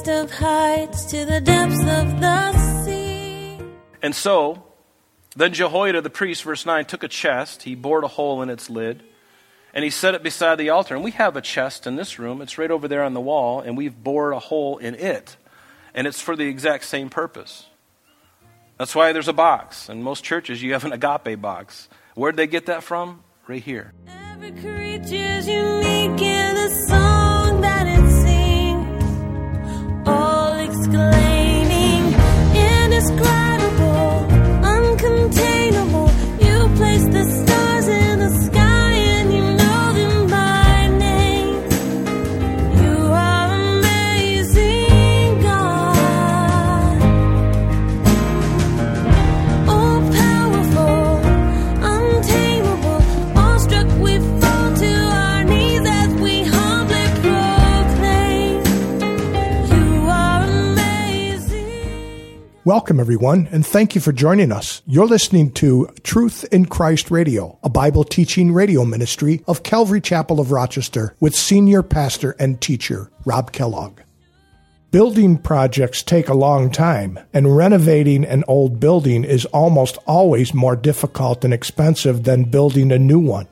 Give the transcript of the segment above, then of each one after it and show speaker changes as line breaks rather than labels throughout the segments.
highest of heights to the depths of the sea.
And so, then Jehoiada the priest, verse 9, took a chest, he bored a hole in its lid, and he set it beside the altar. And we have a chest in this room, it's right over there on the wall, and we've bored a hole in it. And it's for the exact same purpose. That's why there's a box. In most churches, you have an agape box. Where'd they get that from? Right here.
Exclaiming, indescribable,
Welcome, everyone, and thank you for joining us. You're listening to Truth in Christ Radio, a Bible teaching radio ministry of Calvary Chapel of Rochester with senior pastor and teacher Rob Kellogg. Building projects take a long time, and renovating an old building is almost always more difficult and expensive than building a new one.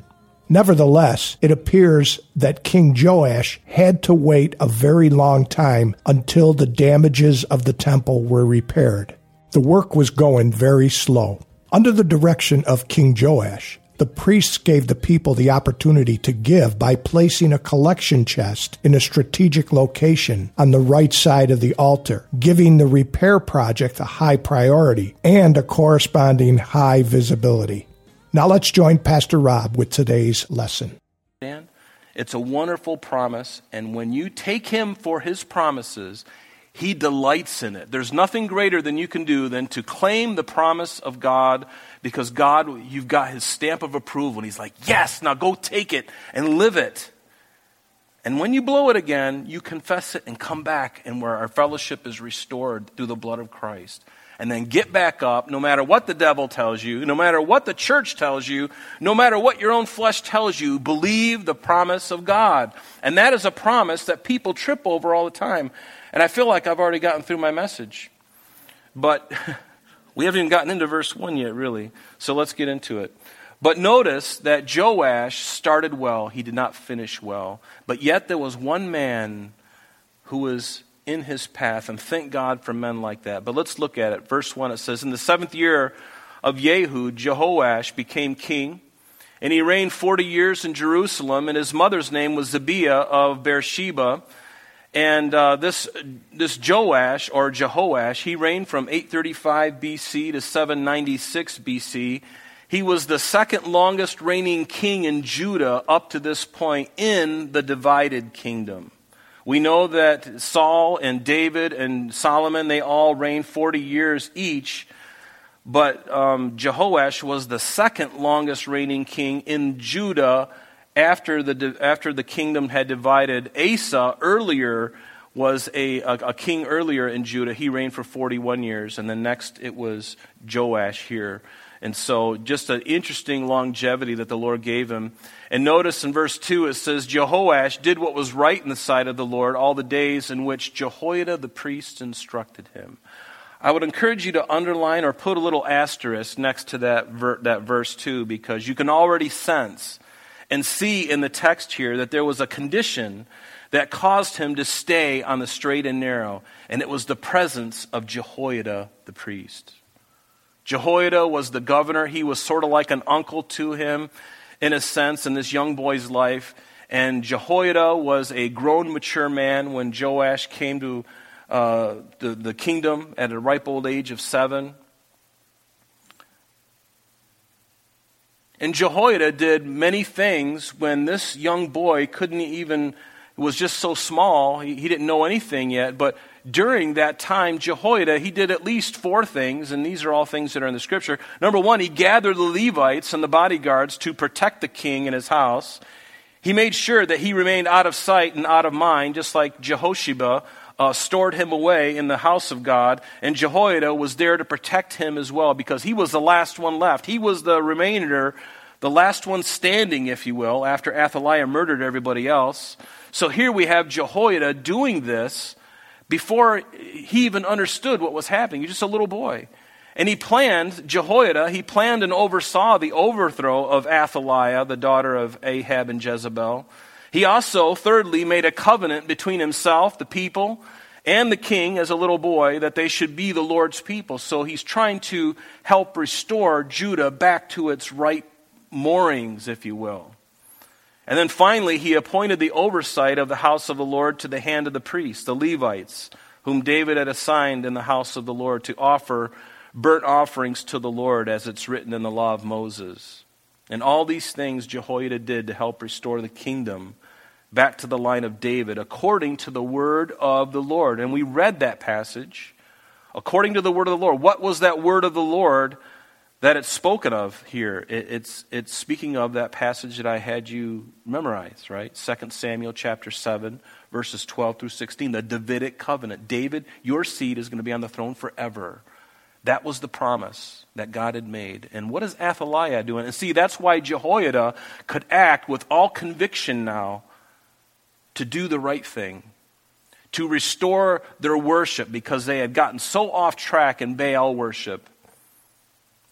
Nevertheless, it appears that King Joash had to wait a very long time until the damages of the temple were repaired. The work was going very slow. Under the direction of King Joash, the priests gave the people the opportunity to give by placing a collection chest in a strategic location on the right side of the altar, giving the repair project a high priority and a corresponding high visibility. Now let's join Pastor Rob with today's lesson.
It's a wonderful promise, and when you take him for his promises, he delights in it. There's nothing greater than you can do than to claim the promise of God because God, you've got his stamp of approval, and he's like, Yes, now go take it and live it. And when you blow it again, you confess it and come back, and where our fellowship is restored through the blood of Christ. And then get back up, no matter what the devil tells you, no matter what the church tells you, no matter what your own flesh tells you, believe the promise of God. And that is a promise that people trip over all the time. And I feel like I've already gotten through my message. But we haven't even gotten into verse 1 yet, really. So let's get into it. But notice that Joash started well, he did not finish well. But yet there was one man who was in his path, and thank God for men like that. But let's look at it. Verse 1 it says, In the seventh year of Jehu, Jehoash became king, and he reigned 40 years in Jerusalem, and his mother's name was Zabiah of Beersheba. And uh, this, this Joash, or Jehoash, he reigned from 835 BC to 796 BC. He was the second longest reigning king in Judah up to this point in the divided kingdom. We know that Saul and David and Solomon, they all reigned 40 years each. But um, Jehoash was the second longest reigning king in Judah after the, after the kingdom had divided. Asa earlier was a, a, a king earlier in Judah. He reigned for 41 years. And then next it was Joash here. And so, just an interesting longevity that the Lord gave him. And notice in verse 2 it says, Jehoash did what was right in the sight of the Lord all the days in which Jehoiada the priest instructed him. I would encourage you to underline or put a little asterisk next to that, ver- that verse 2 because you can already sense and see in the text here that there was a condition that caused him to stay on the straight and narrow, and it was the presence of Jehoiada the priest. Jehoiada was the governor. He was sort of like an uncle to him, in a sense, in this young boy's life. And Jehoiada was a grown, mature man when Joash came to uh, the, the kingdom at a ripe old age of seven. And Jehoiada did many things when this young boy couldn't even, was just so small, he, he didn't know anything yet. But during that time, Jehoiada, he did at least four things, and these are all things that are in the scripture. Number one, he gathered the Levites and the bodyguards to protect the king and his house. He made sure that he remained out of sight and out of mind, just like Jehosheba uh, stored him away in the house of God, and Jehoiada was there to protect him as well because he was the last one left. He was the remainder, the last one standing, if you will, after Athaliah murdered everybody else. So here we have Jehoiada doing this, before he even understood what was happening. He's just a little boy. And he planned, Jehoiada, he planned and oversaw the overthrow of Athaliah, the daughter of Ahab and Jezebel. He also, thirdly, made a covenant between himself, the people, and the king as a little boy that they should be the Lord's people. So he's trying to help restore Judah back to its right moorings, if you will. And then finally, he appointed the oversight of the house of the Lord to the hand of the priests, the Levites, whom David had assigned in the house of the Lord to offer burnt offerings to the Lord, as it's written in the law of Moses. And all these things Jehoiada did to help restore the kingdom back to the line of David, according to the word of the Lord. And we read that passage. According to the word of the Lord. What was that word of the Lord that it's spoken of here. It, it's, it's speaking of that passage that I had you memorize, right? 2 Samuel chapter 7, verses 12 through 16, the Davidic covenant. David, your seed is going to be on the throne forever. That was the promise that God had made. And what is Athaliah doing? And see, that's why Jehoiada could act with all conviction now to do the right thing, to restore their worship because they had gotten so off track in Baal worship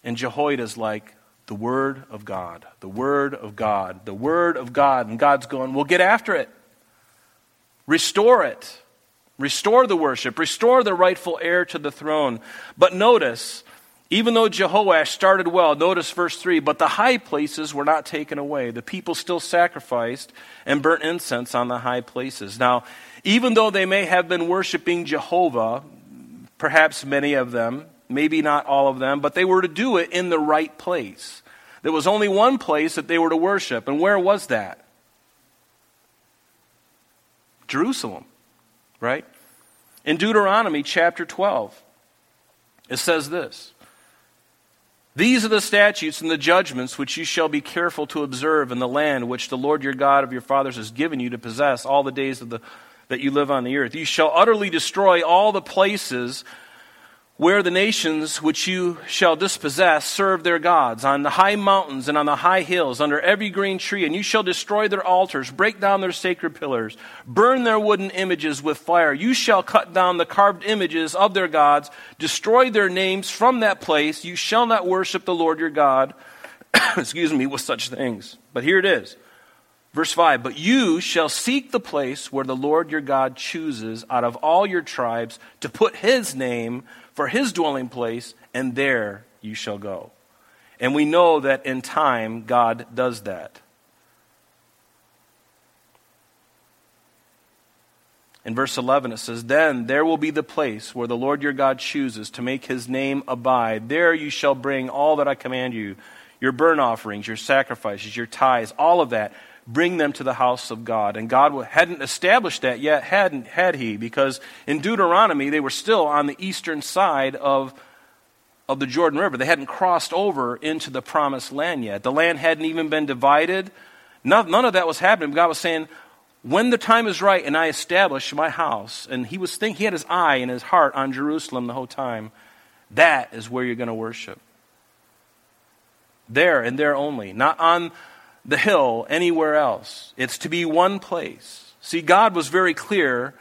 and Jehoiada's like, the Word of God, the Word of God, the Word of God. And God's going, we'll get after it. Restore it. Restore the worship. Restore the rightful heir to the throne. But notice, even though Jehoash started well, notice verse 3 but the high places were not taken away. The people still sacrificed and burnt incense on the high places. Now, even though they may have been worshiping Jehovah, perhaps many of them, maybe not all of them, but they were to do it in the right place. There was only one place that they were to worship, and where was that? Jerusalem, right? In Deuteronomy chapter 12, it says this These are the statutes and the judgments which you shall be careful to observe in the land which the Lord your God of your fathers has given you to possess all the days of the, that you live on the earth. You shall utterly destroy all the places where the nations which you shall dispossess serve their gods, on the high mountains and on the high hills, under every green tree, and you shall destroy their altars, break down their sacred pillars, burn their wooden images with fire. You shall cut down the carved images of their gods, destroy their names from that place. You shall not worship the Lord your God, excuse me, with such things. But here it is. Verse 5 But you shall seek the place where the Lord your God chooses out of all your tribes to put his name for his dwelling place, and there you shall go. And we know that in time, God does that. In verse 11, it says, Then there will be the place where the Lord your God chooses to make his name abide. There you shall bring all that I command you your burnt offerings, your sacrifices, your tithes, all of that bring them to the house of God. And God hadn't established that yet, hadn't, had he, because in Deuteronomy they were still on the eastern side of, of the Jordan River. They hadn't crossed over into the promised land yet. The land hadn't even been divided. None, none of that was happening. God was saying, when the time is right and I establish my house, and he was thinking, he had his eye and his heart on Jerusalem the whole time, that is where you're going to worship. There and there only. Not on the hill anywhere else. It's to be one place. See, God was very clear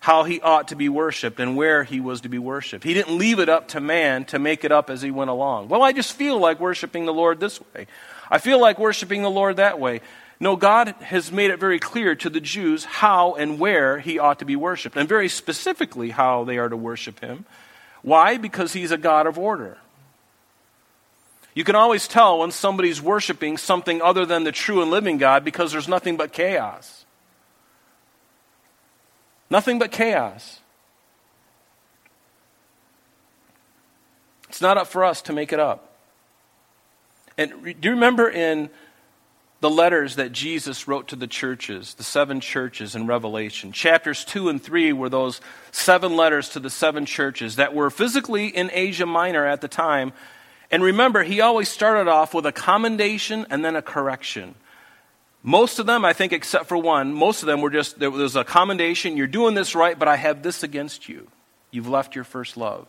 how he ought to be worshiped and where he was to be worshiped. He didn't leave it up to man to make it up as he went along. Well, I just feel like worshiping the Lord this way. I feel like worshiping the Lord that way. No, God has made it very clear to the Jews how and where he ought to be worshiped, and very specifically how they are to worship him. Why? Because he's a God of order. You can always tell when somebody's worshiping something other than the true and living God because there's nothing but chaos. Nothing but chaos. It's not up for us to make it up. And do you remember in the letters that Jesus wrote to the churches, the seven churches in Revelation? Chapters 2 and 3 were those seven letters to the seven churches that were physically in Asia Minor at the time and remember, he always started off with a commendation and then a correction. Most of them, I think, except for one, most of them were just there was a commendation, you're doing this right, but I have this against you. You've left your first love.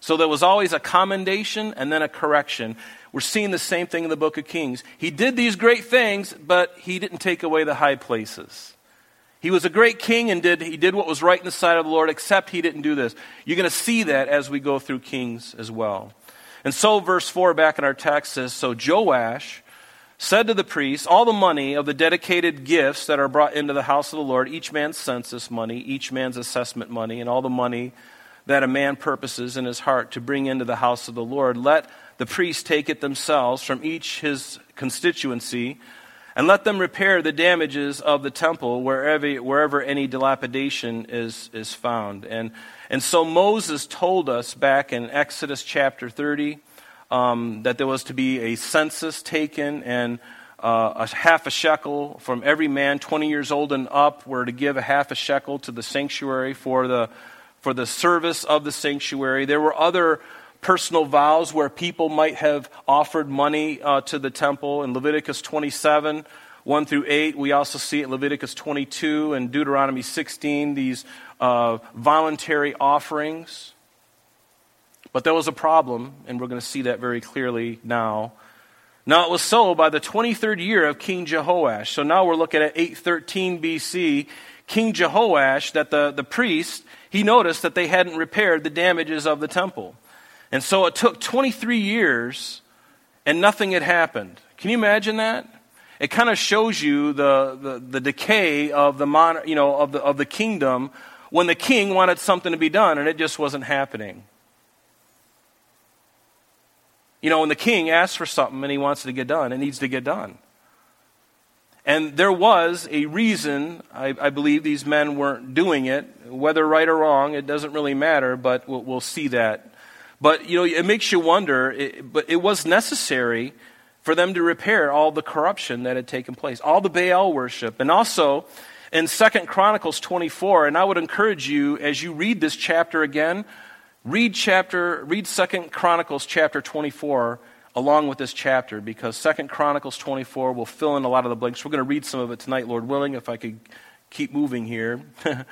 So there was always a commendation and then a correction. We're seeing the same thing in the book of Kings. He did these great things, but he didn't take away the high places. He was a great king and did, he did what was right in the sight of the Lord, except he didn't do this. You're going to see that as we go through Kings as well. And so, verse 4 back in our text says So Joash said to the priests, All the money of the dedicated gifts that are brought into the house of the Lord, each man's census money, each man's assessment money, and all the money that a man purposes in his heart to bring into the house of the Lord, let the priests take it themselves from each his constituency and let them repair the damages of the temple wherever, wherever any dilapidation is, is found. And, and so Moses told us back in Exodus chapter 30 um, that there was to be a census taken and uh, a half a shekel from every man 20 years old and up were to give a half a shekel to the sanctuary for the, for the service of the sanctuary. There were other personal vows where people might have offered money uh, to the temple. In Leviticus 27, 1 through 8, we also see it in Leviticus 22 and Deuteronomy 16, these uh, voluntary offerings. But there was a problem, and we're going to see that very clearly now. Now it was so by the 23rd year of King Jehoash. So now we're looking at 813 BC. King Jehoash, that the, the priest, he noticed that they hadn't repaired the damages of the temple. And so it took 23 years and nothing had happened. Can you imagine that? It kind of shows you the, the, the decay of the, mon, you know, of, the, of the kingdom when the king wanted something to be done and it just wasn't happening. You know, when the king asks for something and he wants it to get done, it needs to get done. And there was a reason, I, I, believe these men weren't doing it. Whether right or wrong, it doesn't really matter, but we'll, we'll see that but, you know, it makes you wonder, it, but it was necessary for them to repair all the corruption that had taken place, all the Baal worship. And also, in Second Chronicles 24, and I would encourage you, as you read this chapter again, read chapter, read Second Chronicles chapter 24 along with this chapter, because Second Chronicles 24 will fill in a lot of the blanks. We're going to read some of it tonight, Lord willing, if I could keep moving here.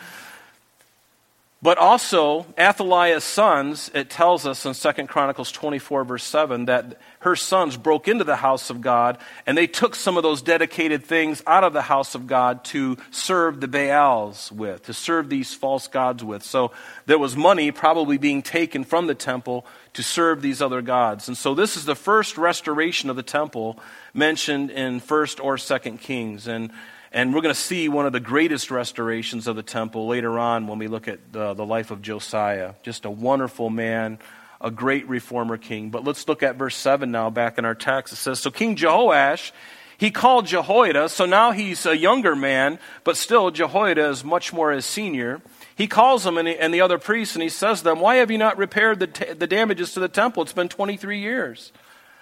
But also, Athaliah's sons, it tells us in 2 Chronicles 24, verse 7, that her sons broke into the house of God and they took some of those dedicated things out of the house of God to serve the Baals with, to serve these false gods with. So there was money probably being taken from the temple to serve these other gods. And so this is the first restoration of the temple mentioned in 1st or 2nd Kings. And and we're going to see one of the greatest restorations of the temple later on when we look at the, the life of Josiah. Just a wonderful man, a great reformer king. But let's look at verse 7 now, back in our text. It says So King Jehoash, he called Jehoiada, so now he's a younger man, but still Jehoiada is much more his senior. He calls them and, he, and the other priests, and he says to them, Why have you not repaired the, t- the damages to the temple? It's been 23 years.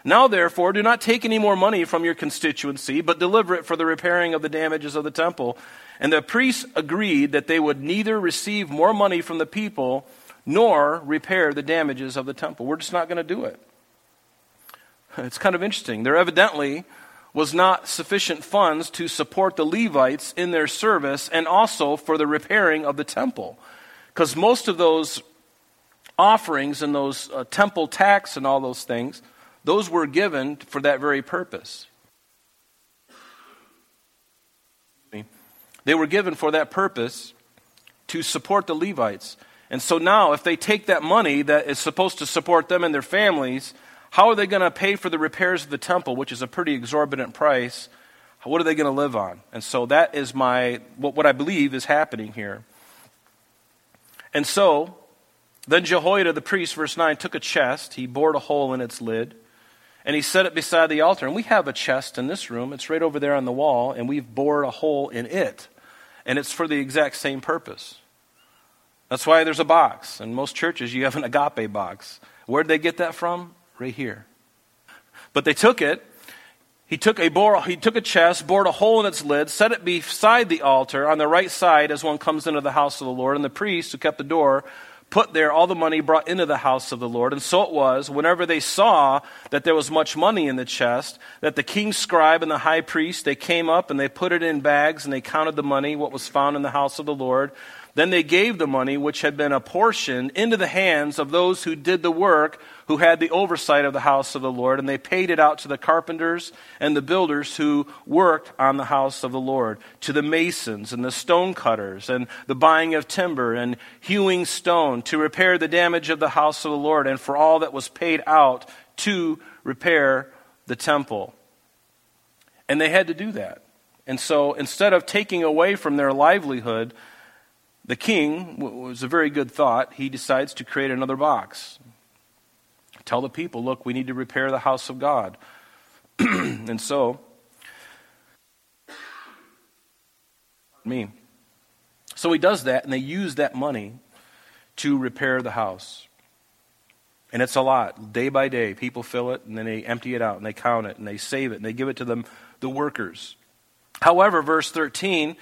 Now, therefore, do not take any more money from your constituency, but deliver it for the repairing of the damages of the temple. And the priests agreed that they would neither receive more money from the people nor repair the damages of the temple. We're just not going to do it. It's kind of interesting. There evidently was not sufficient funds to support the Levites in their service and also for the repairing of the temple. Because most of those offerings and those uh, temple tax and all those things those were given for that very purpose. They were given for that purpose to support the Levites. And so now, if they take that money that is supposed to support them and their families, how are they going to pay for the repairs of the temple, which is a pretty exorbitant price? What are they going to live on? And so that is my what, what I believe is happening here. And so, then Jehoiada the priest, verse 9, took a chest, he bored a hole in its lid, and he set it beside the altar. And we have a chest in this room. It's right over there on the wall, and we've bored a hole in it. And it's for the exact same purpose. That's why there's a box. In most churches, you have an agape box. Where'd they get that from? Right here. But they took it. He took a bore, he took a chest, bored a hole in its lid, set it beside the altar on the right side as one comes into the house of the Lord. And the priest who kept the door put there all the money brought into the house of the Lord. And so it was, whenever they saw that there was much money in the chest, that the king's scribe and the high priest, they came up and they put it in bags and they counted the money, what was found in the house of the Lord. Then they gave the money, which had been apportioned, into the hands of those who did the work who had the oversight of the house of the Lord, and they paid it out to the carpenters and the builders who worked on the house of the Lord, to the masons and the stone cutters, and the buying of timber and hewing stone, to repair the damage of the house of the Lord, and for all that was paid out to repair the temple. And they had to do that. And so instead of taking away from their livelihood, the king was a very good thought. He decides to create another box. Tell the people, look, we need to repair the house of God. and so, me. So he does that, and they use that money to repair the house. And it's a lot. Day by day, people fill it, and then they empty it out, and they count it, and they save it, and they give it to them, the workers. However, verse 13,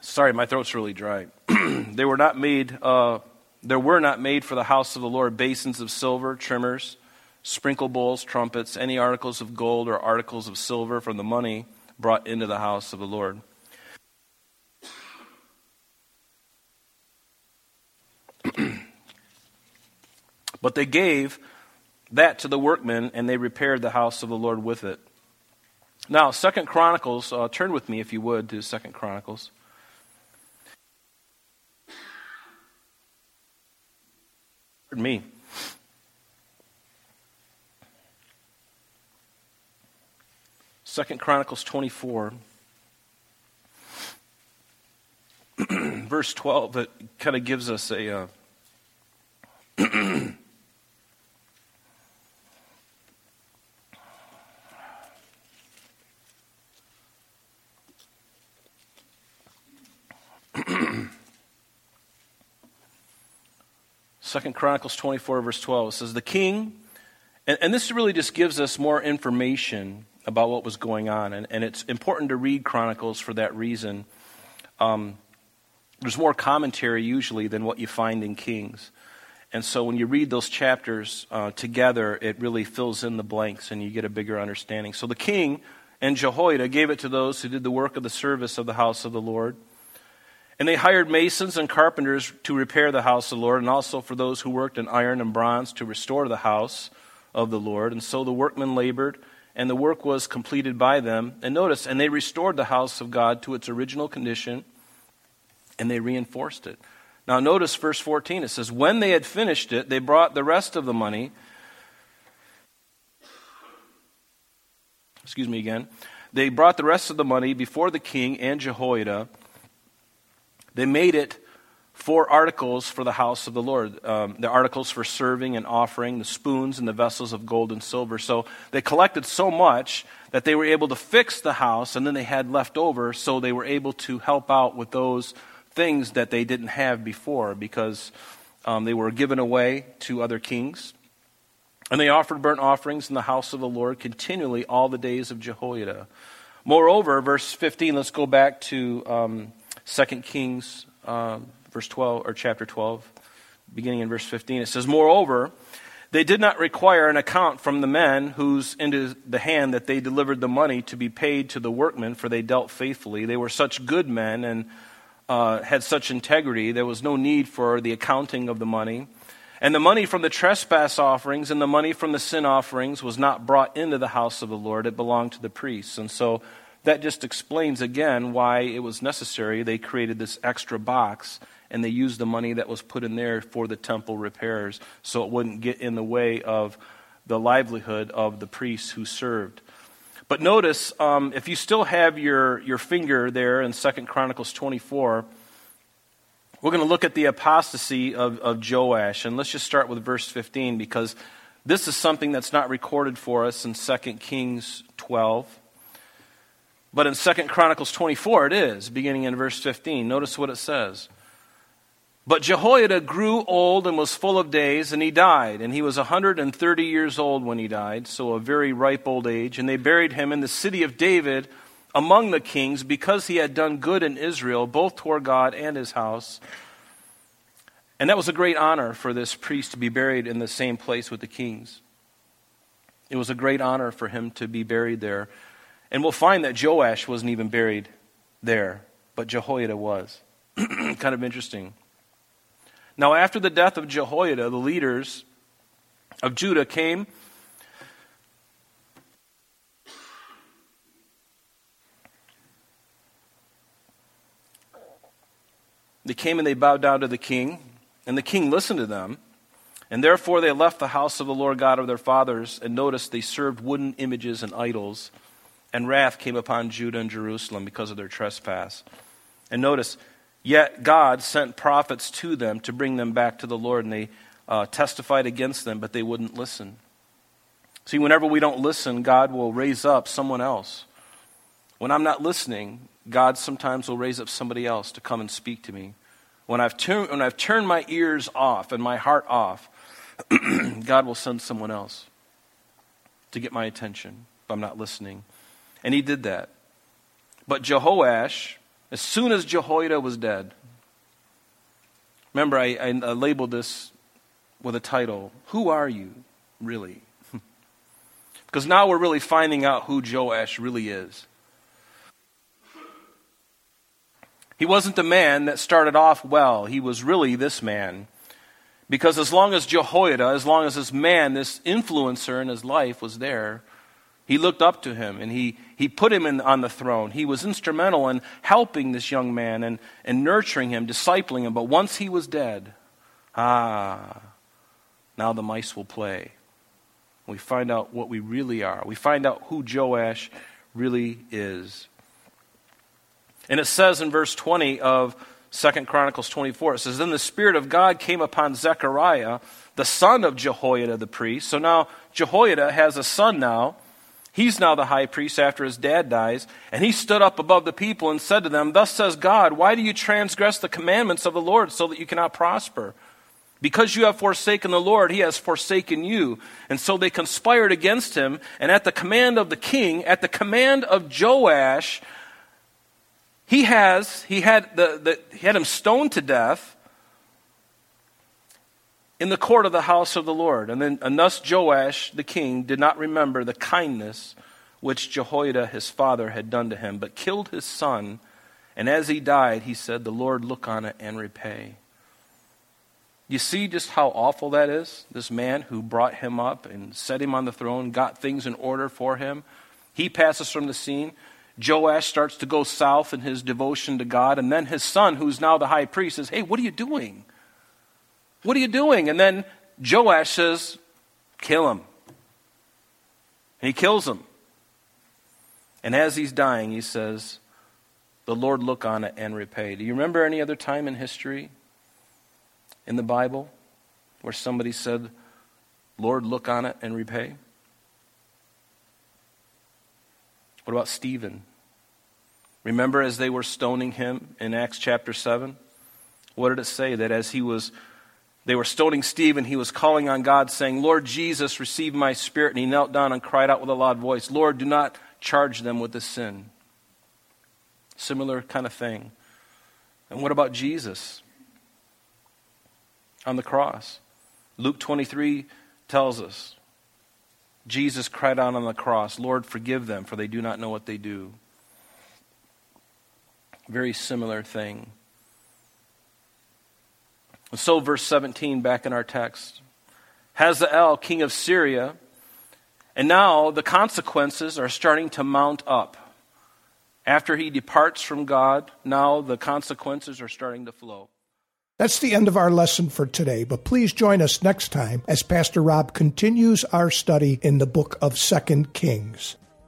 sorry, my throat's really dry. they were not made, uh, there were not made for the house of the Lord basins of silver, trimmers, sprinkle bowls, trumpets, any articles of gold or articles of silver from the money brought into the house of the Lord. but they gave that to the workmen, and they repaired the house of the Lord with it. Now, Second Chronicles, uh, turn with me if you would to Second Chronicles. Pardon me. Second Chronicles 24. Verse 12, that kind of gives us a. Uh, Second Chronicles 24, verse 12 It says, The king, and, and, this really just gives us more information about what was going on, and, and it's important to read Chronicles for that reason. Um, there's more commentary usually than what you find in Kings. And so when you read those chapters uh, together, it really fills in the blanks and you get a bigger understanding. So the king and Jehoiada gave it to those who did the work of the service of the house of the Lord. And they hired masons and carpenters to repair the house of the Lord, and also for those who worked in iron and bronze to restore the house of the Lord. And so the workmen labored, and the work was completed by them. And notice, and they restored the house of God to its original condition, and they reinforced it. Now, notice verse 14. It says, When they had finished it, they brought the rest of the money. Excuse me again. They brought the rest of the money before the king and Jehoiada they made it four articles for the house of the Lord um, the articles for serving and offering, the spoons and the vessels of gold and silver. So they collected so much that they were able to fix the house, and then they had left over, so they were able to help out with those things that they didn't have before because um, they were given away to other kings. And they offered burnt offerings in the house of the Lord continually all the days of Jehoiada. Moreover, verse 15, let's go back to um, 2 Kings, uh, verse 12, or chapter 12, beginning in verse 15. It says, Moreover, they did not require an account from the men whose into the hand that they delivered the money to be paid to the workmen, for they dealt faithfully. They were such good men and uh, had such integrity, there was no need for the accounting of the money. And the money from the trespass offerings and the money from the sin offerings was not brought into the house of the Lord, it belonged to the priests. And so that just explains again why it was necessary. They created this extra box and they used the money that was put in there for the temple repairs so it wouldn't get in the way of the livelihood of the priests who served. But notice, um, if you still have your, your finger there in Second Chronicles 24, we're going to look at the apostasy of, of Joash. And let's just start with verse 15 because this is something that's not recorded for us in 2 Kings 12. But in 2 Chronicles 24, it is, beginning in verse 15. Notice what it says. But Jehoiada grew old and was full of days, and he died. And he was a 130 years old when he died, so a very ripe old age. And they buried him in the city of David among the kings because he had done good in Israel, both toward God and his house. And that was a great honor for this priest to be buried in the same place with the kings. It was a great honor for him to be buried there. And we'll find that Joash wasn't even buried there, but Jehoiada was. kind of interesting. Now, after the death of Jehoiada, the leaders of Judah came They came and they bowed down to the king, and the king listened to them. And therefore they left the house of the Lord God of their fathers, and noticed they served wooden images and idols. And wrath came upon Judah and Jerusalem because of their trespass. And notice, yet God sent prophets to them to bring them back to the Lord, and they uh, testified against them, but they wouldn't listen. See, whenever we don't listen, God will raise up someone else. When I'm not listening, God sometimes will raise up somebody else to come and speak to me. When I've, tur- when I've turned my ears off and my heart off, God will send someone else to get my attention if I'm not listening. And he did that. But Jehoash, as soon as Jehoiada was dead, remember I, I, labeled this with a title Who Are You, really? because now we're really finding out who Joash really is. He wasn't the man that started off well. He was really this man. Because as long as Jehoiada, as long as this man, this influencer in his life was there, he looked up to him and he, he put him in, on the throne. He was instrumental in helping this young man and, and nurturing him, discipling him. But once he was dead, ah, now the mice will play. We find out what we really are. We find out who Joash really is. And it says in verse 20 of 2 Chronicles 24, it says, Then the Spirit of God came upon Zechariah, the son of Jehoiada the priest. So now Jehoiada has a son now. He's now the high priest after his dad dies. And he stood up above the people and said to them, Thus says God, why do you transgress the commandments of the Lord so that you cannot prosper? Because you have forsaken the Lord, he has forsaken you. And so they conspired against him. And at the command of the king, at the command of Joash, he has, he had, the, the, he had him stoned to death in the court of the house of the Lord. And then, and thus Joash the king did not remember the kindness which Jehoiada his father had done to him, but killed his son. And as he died, he said, The Lord look on it and repay. You see just how awful that is? This man who brought him up and set him on the throne, got things in order for him. He passes from the scene. Joash starts to go south in his devotion to God. And then his son, who's now the high priest, says, Hey, what are you doing? What are you doing? And then Joash says, Kill him. And he kills him. And as he's dying, he says, The Lord look on it and repay. Do you remember any other time in history in the Bible where somebody said, Lord, look on it and repay? What about Stephen? Remember as they were stoning him in Acts chapter 7? What did it say? That as he was they were stoning Stephen, he was calling on God, saying, Lord Jesus, receive my spirit. And he knelt down and cried out with a loud voice, Lord, do not charge them with this sin. Similar kind of thing. And what about Jesus on the cross? Luke 23 tells us Jesus cried out on the cross, Lord, forgive them, for they do not know what they do. Very similar thing. So, verse 17, back in our text Hazael, king of Syria, and now the consequences are starting to mount up. After he departs from God, now the consequences are starting to flow.
That's the end of our lesson for today, but please join us next time as Pastor Rob continues our study in the book of Second Kings.